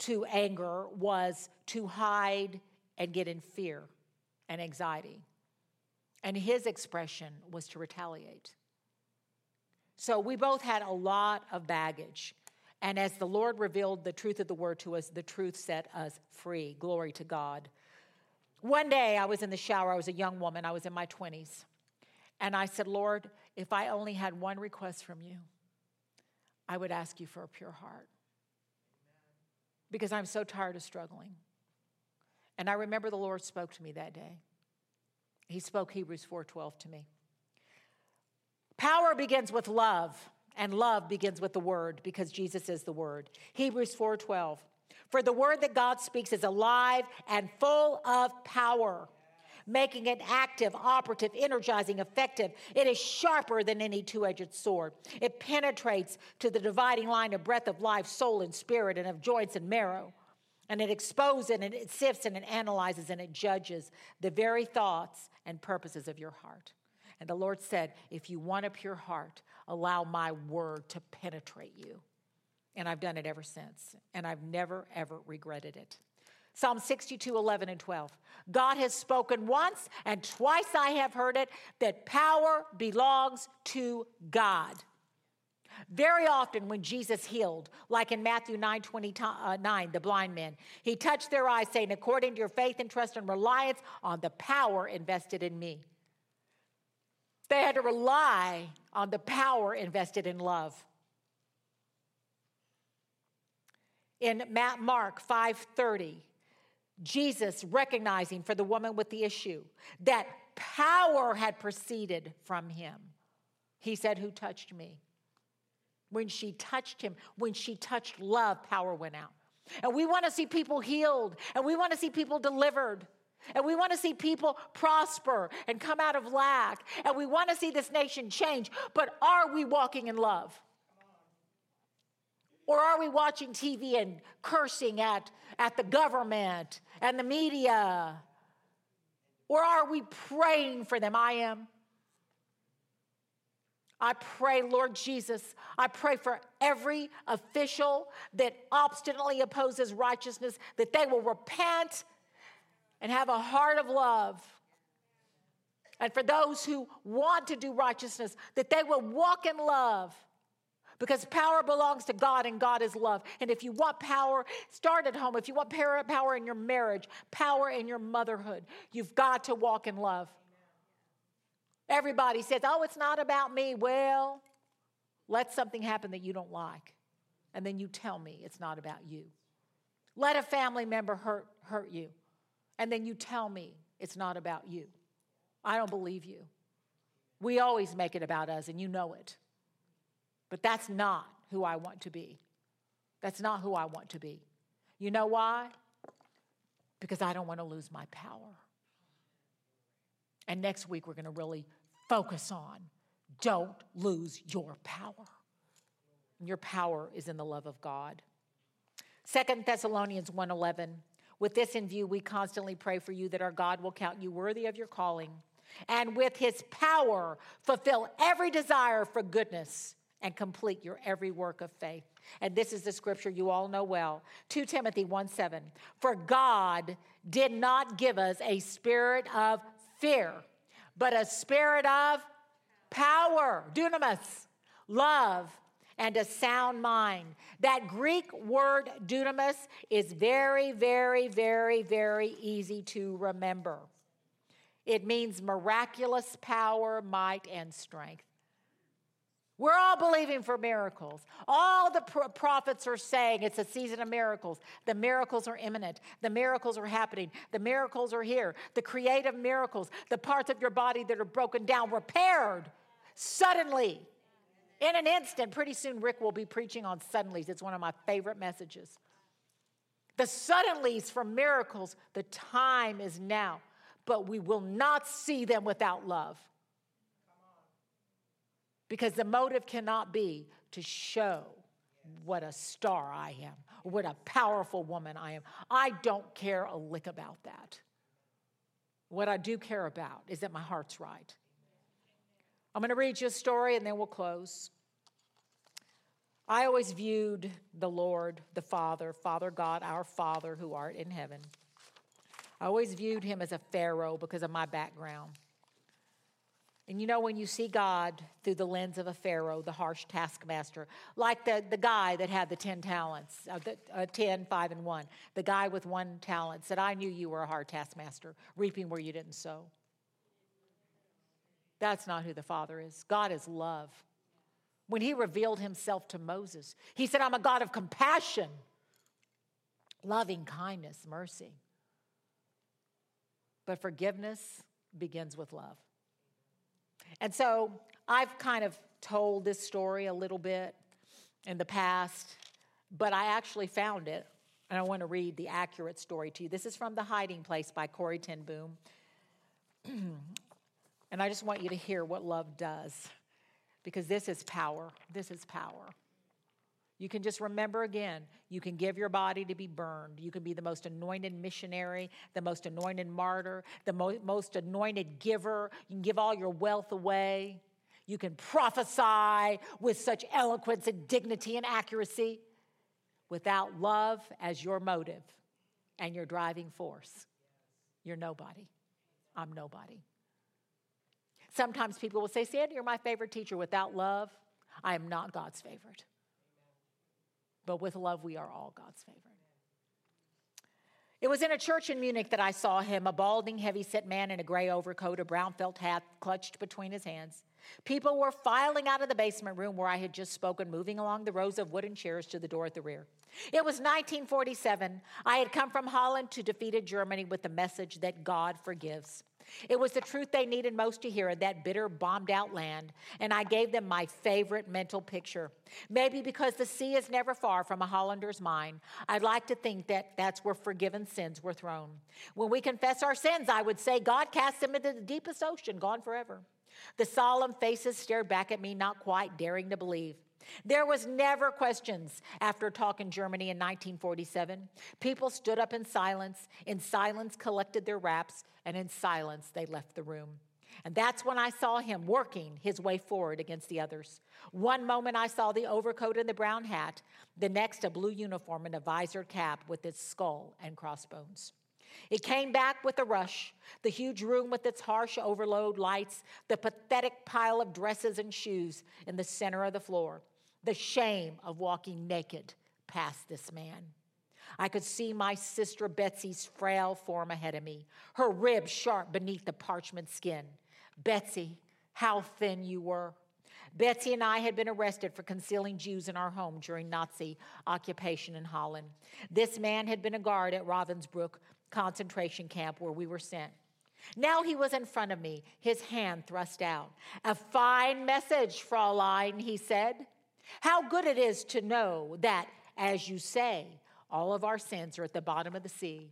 to anger was to hide and get in fear and anxiety. And his expression was to retaliate. So we both had a lot of baggage. And as the Lord revealed the truth of the word to us, the truth set us free. Glory to God. One day I was in the shower. I was a young woman. I was in my 20s. And I said, Lord, if I only had one request from you, I would ask you for a pure heart. Because I'm so tired of struggling. And I remember the Lord spoke to me that day. He spoke Hebrews 4:12 to me. Power begins with love. And love begins with the word because Jesus is the word. Hebrews 4:12. For the word that God speaks is alive and full of power, making it active, operative, energizing, effective. It is sharper than any two edged sword. It penetrates to the dividing line of breath of life, soul, and spirit, and of joints and marrow. And it exposes and it sifts and it analyzes and it judges the very thoughts and purposes of your heart. And the Lord said, If you want a pure heart, allow my word to penetrate you. And I've done it ever since. And I've never, ever regretted it. Psalm 62, 11, and 12. God has spoken once, and twice I have heard it, that power belongs to God. Very often, when Jesus healed, like in Matthew 9 29, uh, the blind men, he touched their eyes, saying, According to your faith and trust and reliance on the power invested in me. They had to rely on the power invested in love. In Mark 5:30, Jesus recognizing for the woman with the issue that power had proceeded from him. He said, Who touched me? When she touched him, when she touched love, power went out. And we want to see people healed, and we want to see people delivered. And we want to see people prosper and come out of lack. And we want to see this nation change. But are we walking in love? Or are we watching TV and cursing at, at the government and the media? Or are we praying for them? I am. I pray, Lord Jesus, I pray for every official that obstinately opposes righteousness, that they will repent and have a heart of love. And for those who want to do righteousness, that they will walk in love. Because power belongs to God and God is love. And if you want power, start at home. If you want power in your marriage, power in your motherhood, you've got to walk in love. Everybody says, oh, it's not about me. Well, let something happen that you don't like. And then you tell me it's not about you. Let a family member hurt, hurt you and then you tell me it's not about you. I don't believe you. We always make it about us, and you know it. But that's not who I want to be. That's not who I want to be. You know why? Because I don't want to lose my power. And next week, we're going to really focus on don't lose your power. Your power is in the love of God. Second Thessalonians 1:11 with this in view, we constantly pray for you that our God will count you worthy of your calling and with his power fulfill every desire for goodness and complete your every work of faith. And this is the scripture you all know well 2 Timothy 1 7. For God did not give us a spirit of fear, but a spirit of power, dunamis, love, and a sound mind. That Greek word dunamis is very, very, very, very easy to remember. It means miraculous power, might, and strength. We're all believing for miracles. All the pro- prophets are saying it's a season of miracles. The miracles are imminent. The miracles are happening. The miracles are here. The creative miracles, the parts of your body that are broken down, repaired suddenly in an instant, pretty soon Rick will be preaching on suddenlies. It's one of my favorite messages. The suddenlies from miracles, the time is now, but we will not see them without love. Because the motive cannot be to show what a star I am, what a powerful woman I am. I don't care a lick about that. What I do care about is that my heart's right. I'm going to read you a story and then we'll close. I always viewed the Lord, the Father, Father God, our Father who art in heaven. I always viewed him as a Pharaoh because of my background. And you know, when you see God through the lens of a Pharaoh, the harsh taskmaster, like the, the guy that had the 10 talents, uh, the, uh, 10, 5, and 1, the guy with one talent said, I knew you were a hard taskmaster, reaping where you didn't sow. That's not who the Father is. God is love. When he revealed himself to Moses, he said, I'm a God of compassion, loving kindness, mercy. But forgiveness begins with love. And so I've kind of told this story a little bit in the past, but I actually found it, and I want to read the accurate story to you. This is from The Hiding Place by Corrie ten Boom. and I just want you to hear what love does, because this is power. This is power. You can just remember again, you can give your body to be burned. You can be the most anointed missionary, the most anointed martyr, the mo- most anointed giver. You can give all your wealth away. You can prophesy with such eloquence and dignity and accuracy without love as your motive and your driving force. You're nobody. I'm nobody. Sometimes people will say, Sandy, you're my favorite teacher. Without love, I am not God's favorite. But with love, we are all God's favorite. It was in a church in Munich that I saw him, a balding, heavy set man in a gray overcoat, a brown felt hat clutched between his hands. People were filing out of the basement room where I had just spoken, moving along the rows of wooden chairs to the door at the rear. It was 1947. I had come from Holland to defeated Germany with the message that God forgives. It was the truth they needed most to hear in that bitter, bombed out land, and I gave them my favorite mental picture. Maybe because the sea is never far from a Hollander's mind, I'd like to think that that's where forgiven sins were thrown. When we confess our sins, I would say, God cast them into the deepest ocean, gone forever. The solemn faces stared back at me, not quite daring to believe. There was never questions after talk in Germany in 1947. People stood up in silence, in silence collected their wraps, and in silence they left the room. And that's when I saw him working his way forward against the others. One moment I saw the overcoat and the brown hat, the next a blue uniform and a visored cap with its skull and crossbones. It came back with a rush the huge room with its harsh overload lights, the pathetic pile of dresses and shoes in the center of the floor, the shame of walking naked past this man. I could see my sister Betsie's frail form ahead of me, her ribs sharp beneath the parchment skin. Betsie, how thin you were. Betsie and I had been arrested for concealing Jews in our home during Nazi occupation in Holland. This man had been a guard at Ravensbrück concentration camp where we were sent. Now he was in front of me, his hand thrust out. A fine message, Fraulein, he said. How good it is to know that, as you say, all of our sins are at the bottom of the sea.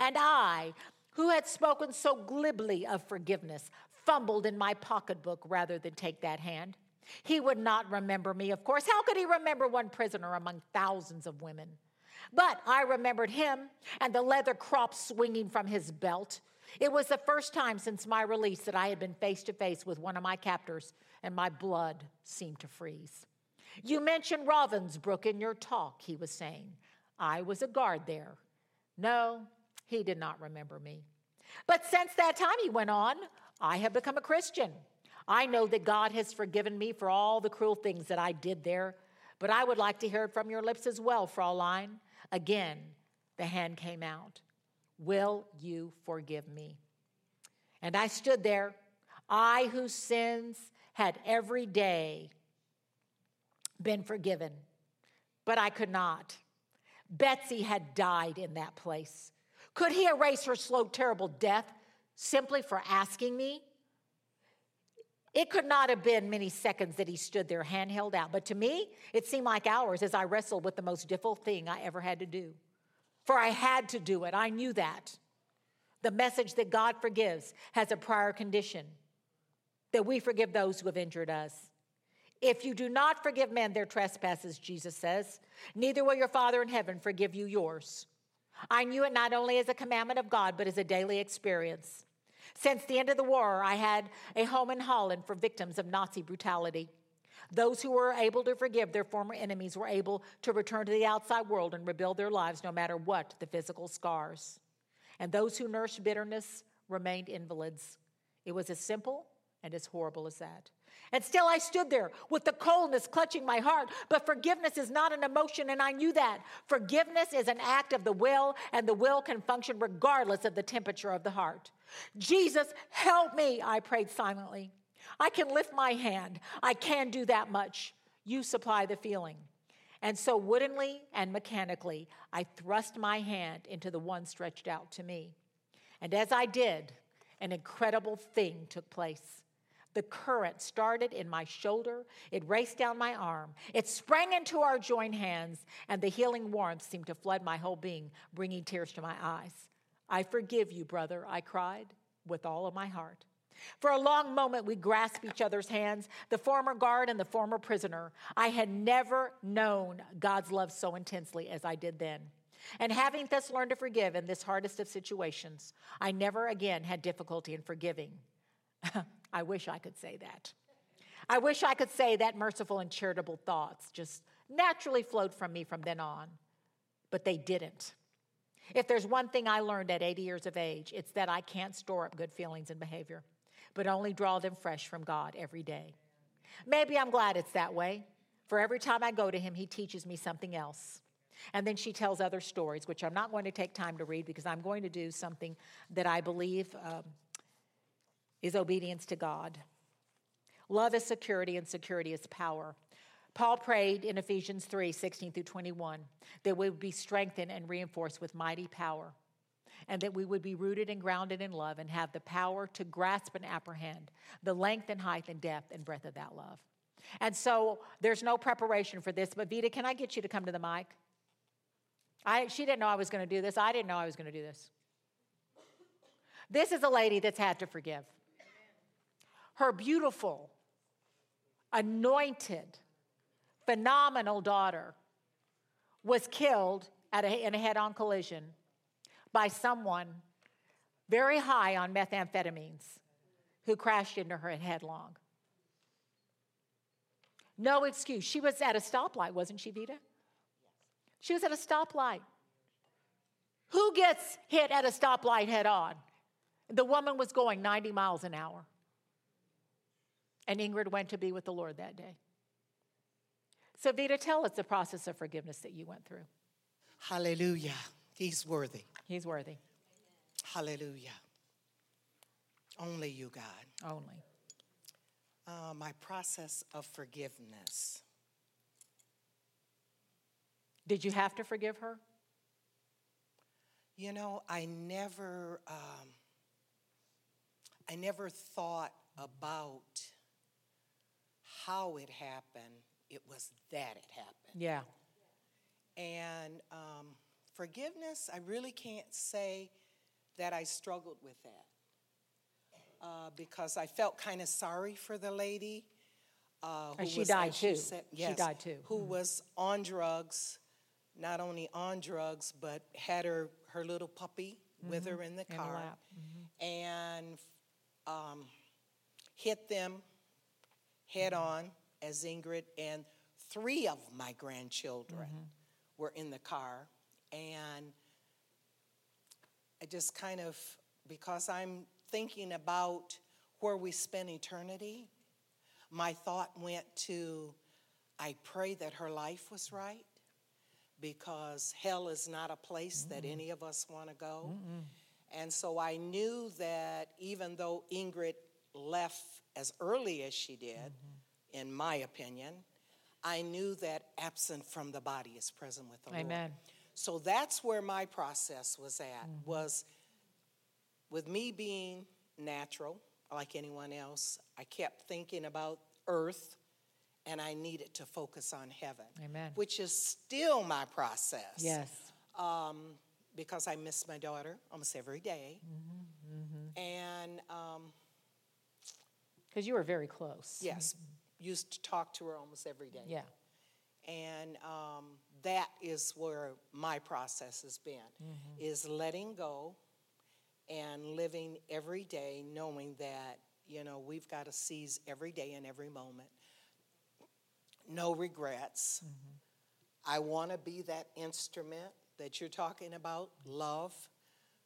And I, who had spoken so glibly of forgiveness, fumbled in my pocketbook rather than take that hand. He would not remember me, of course. How could he remember one prisoner among thousands of women? But I remembered him and the leather crop swinging from his belt. It was the first time since my release that I had been face to face with one of my captors, and my blood seemed to freeze. You mentioned Ravensbrück in your talk, he was saying. I was a guard there. No, he did not remember me. But since that time, he went on, I have become a Christian. I know that God has forgiven me for all the cruel things that I did there, but I would like to hear it from your lips as well, Fraulein. Again, the hand came out. Will you forgive me? And I stood there, I whose sins had every day been forgiven, but I could not. Betsie had died in that place. Could he erase her slow, terrible death simply for asking me? It could not have been many seconds that he stood there, hand held out, but to me, it seemed like hours as I wrestled with the most difficult thing I ever had to do. For I had to do it, I knew that. The message that God forgives has a prior condition that we forgive those who have injured us. If you do not forgive men their trespasses, Jesus says, neither will your Father in heaven forgive you yours. I knew it not only as a commandment of God, but as a daily experience. Since the end of the war, I had a home in Holland for victims of Nazi brutality. Those who were able to forgive their former enemies were able to return to the outside world and rebuild their lives no matter what the physical scars. And those who nursed bitterness remained invalids. It was as simple and as horrible as that. And still I stood there with the coldness clutching my heart. But forgiveness is not an emotion, and I knew that. Forgiveness is an act of the will, and the will can function regardless of the temperature of the heart. Jesus, help me, I prayed silently. I can lift my hand. I can do that much. You supply the feeling. And so, woodenly and mechanically, I thrust my hand into the one stretched out to me. And as I did, an incredible thing took place. The current started in my shoulder, it raced down my arm, it sprang into our joined hands, and the healing warmth seemed to flood my whole being, bringing tears to my eyes. I forgive you, brother, I cried with all of my heart. For a long moment, we grasped each other's hands, the former guard and the former prisoner. I had never known God's love so intensely as I did then. And having thus learned to forgive in this hardest of situations, I never again had difficulty in forgiving. I wish I could say that. I wish I could say that merciful and charitable thoughts just naturally flowed from me from then on, but they didn't. If there's one thing I learned at 80 years of age, it's that I can't store up good feelings and behavior, but only draw them fresh from God every day. Maybe I'm glad it's that way, for every time I go to Him, He teaches me something else. And then she tells other stories, which I'm not going to take time to read because I'm going to do something that I believe um, is obedience to God. Love is security, and security is power. Paul prayed in Ephesians 3 16 through 21 that we would be strengthened and reinforced with mighty power, and that we would be rooted and grounded in love and have the power to grasp and apprehend the length and height and depth and breadth of that love. And so there's no preparation for this, but Vita, can I get you to come to the mic? I, she didn't know I was going to do this. I didn't know I was going to do this. This is a lady that's had to forgive. Her beautiful, anointed, phenomenal daughter was killed a, in a head on collision by someone very high on methamphetamines who crashed into her headlong. No excuse. She was at a stoplight, wasn't she, Vita? She was at a stoplight. Who gets hit at a stoplight head on? The woman was going 90 miles an hour. And Ingrid went to be with the Lord that day. So, Vita, tell us the process of forgiveness that you went through. Hallelujah. He's worthy. He's worthy. Hallelujah. Only you, God. Only. Uh, my process of forgiveness. Did you have to forgive her? You know, I never, um, I never thought about how it happened. It was that it happened. Yeah. And um, forgiveness, I really can't say that I struggled with that uh, because I felt kind of sorry for the lady. Uh, who she was, died too. Said, yes, she died too. Who mm-hmm. was on drugs not only on drugs, but had her, her little puppy mm-hmm. with her in the car mm-hmm. and um, hit them head mm-hmm. on as Ingrid and three of my grandchildren mm-hmm. were in the car. And I just kind of, because I'm thinking about where we spend eternity, my thought went to I pray that her life was right because hell is not a place mm that any of us want to go. Mm-mm. And so I knew that even though Ingrid left as early as she did, mm-hmm. in my opinion, I knew that absent from the body is present with the Amen. Lord. So that's where my process was at, mm-hmm. was with me being natural, like anyone else, I kept thinking about earth and I needed to focus on heaven. Amen. Which is still my process. Yes. Um, because I miss my daughter almost every day. Mm-hmm, mm-hmm. And. Because you were very close. Yes. Used to talk to her almost every day. Yeah. And um, that is where my process has been, mm-hmm. is letting go and living every day knowing that, you know, we've got to seize every day and every moment no regrets. Mm-hmm. I want to be that instrument that you're talking about, love.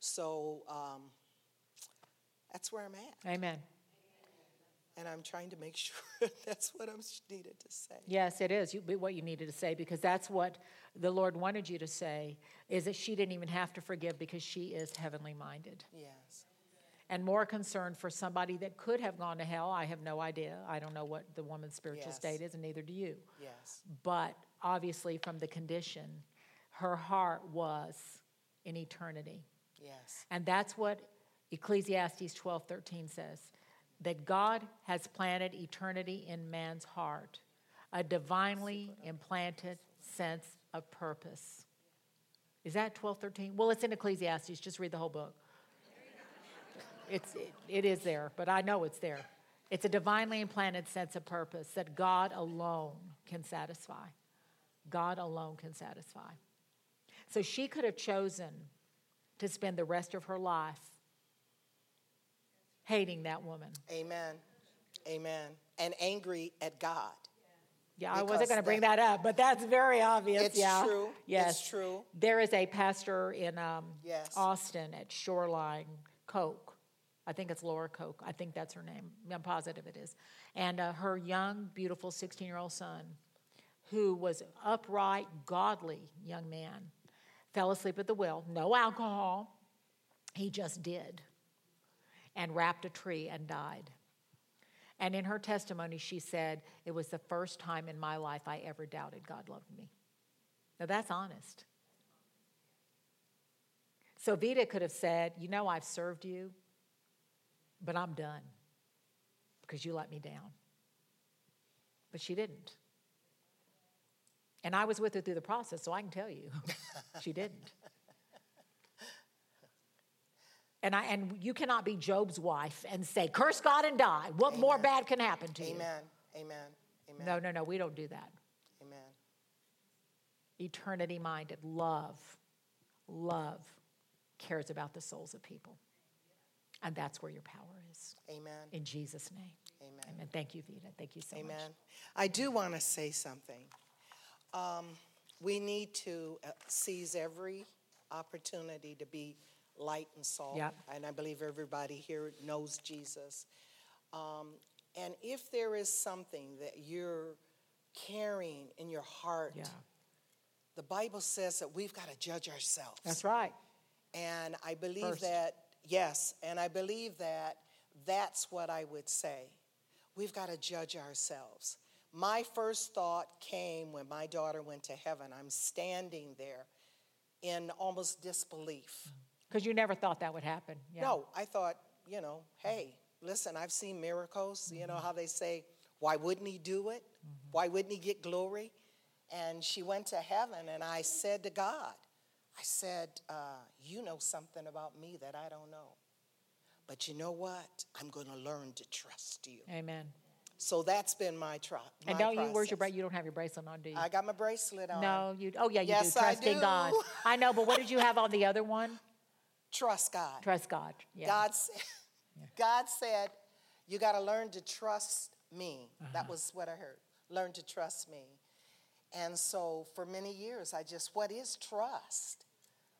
So um, that's where I'm at. Amen. And I'm trying to make sure that's what I'm needed to say. Yes, it is you, what you needed to say because that's what the Lord wanted you to say is that she didn't even have to forgive because she is heavenly minded. Yes and more concerned for somebody that could have gone to hell. I have no idea. I don't know what the woman's spiritual yes. state is, and neither do you. Yes. But obviously, from the condition, her heart was in eternity. Yes. And that's what Ecclesiastes 12 13 says that God has planted eternity in man's heart, a divinely implanted sense of purpose. Is that 1213? Well, it's in Ecclesiastes. Just read the whole book. It's, it, it is there, but I know it's there. It's a divinely implanted sense of purpose that God alone can satisfy. God alone can satisfy. So she could have chosen to spend the rest of her life hating that woman. Amen. Amen. And angry at God. Yeah, I wasn't going to bring that, that, up, but that's very obvious. It's yeah. true. Yes. It's true. There is a pastor in um, yes. Austin at Shoreline Coke. I think it's Laura Coke. I think that's her name. I'm positive it is. And uh, her young, beautiful 16 year old son, who was upright, godly young man, fell asleep at the wheel. No alcohol. He just did. And wrapped a tree and died. And in her testimony, she said, It was the first time in my life I ever doubted God loved me. Now, that's honest. So Vita could have said, You know, I've served you, but I'm done because you let me down. But she didn't. And I was with her through the process, so I can tell you, she didn't. And, I, and you cannot be Job's wife and say, curse God and die. What Amen. more bad can happen to Amen. you? Amen. Amen. Amen. No, no, no, we don't do that. Amen. Eternity minded, love, love cares about the souls of people. And that's where your power is. Amen. In Jesus' name. Amen. Amen. Thank you, Vita. Thank you so Amen. much. Amen. I do want to say something. Um, we need to uh, seize every opportunity to be light and salt. Yep. And I believe everybody here knows Jesus. Um, and if there is something that you're carrying in your heart, yeah. the Bible says that we've got to judge ourselves. That's right. And I believe First. that, yes, and I believe that that's what I would say. We've got to judge ourselves. My first thought came when my daughter went to heaven. I'm standing there in almost disbelief. Because you never thought that would happen. Yeah. No, I thought, you know, hey, listen, I've seen miracles. Mm-hmm. You know how they say, why wouldn't he do it? Mm-hmm. Why wouldn't he get glory? And she went to heaven, and I said to God, I said, uh, You know something about me that I don't know. But you know what? I'm going to learn to trust you. Amen. So that's been my trust. And don't you? Where's your bracelet? You don't have your bracelet on, do you? I got my bracelet on. No, you. Oh yeah, you yes, do. Trusting I do. God. I know, but what did you have on the other one? Trust God. Trust God. Yeah. God said. Yeah. God said, "You got to learn to trust me." Uh-huh. That was what I heard. Learn to trust me. And so for many years, I just, what is trust?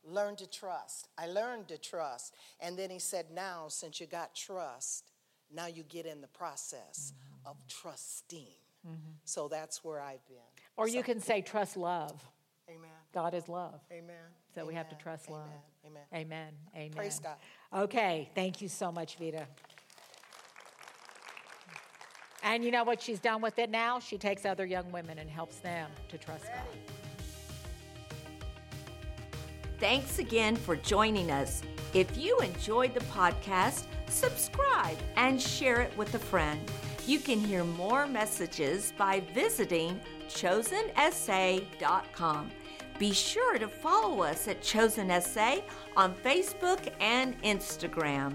Learn to trust. I learned to trust. And then he said, now, since you got trust, now you get in the process mm-hmm. of trusting. Mm-hmm. So that's where I've been. Or so, you can say, trust love. Amen. God is love. Amen. So Amen. we have to trust Amen. love. Amen. Amen. Amen. Praise God. Okay. Thank you so much, Vita. And you know what she's done with it now? She takes other young women and helps them to trust God. Thanks again for joining us. If you enjoyed the podcast, subscribe and share it with a friend. You can hear more messages by visiting chosenessay.com. Be sure to follow us at Chosen Essay on Facebook and Instagram.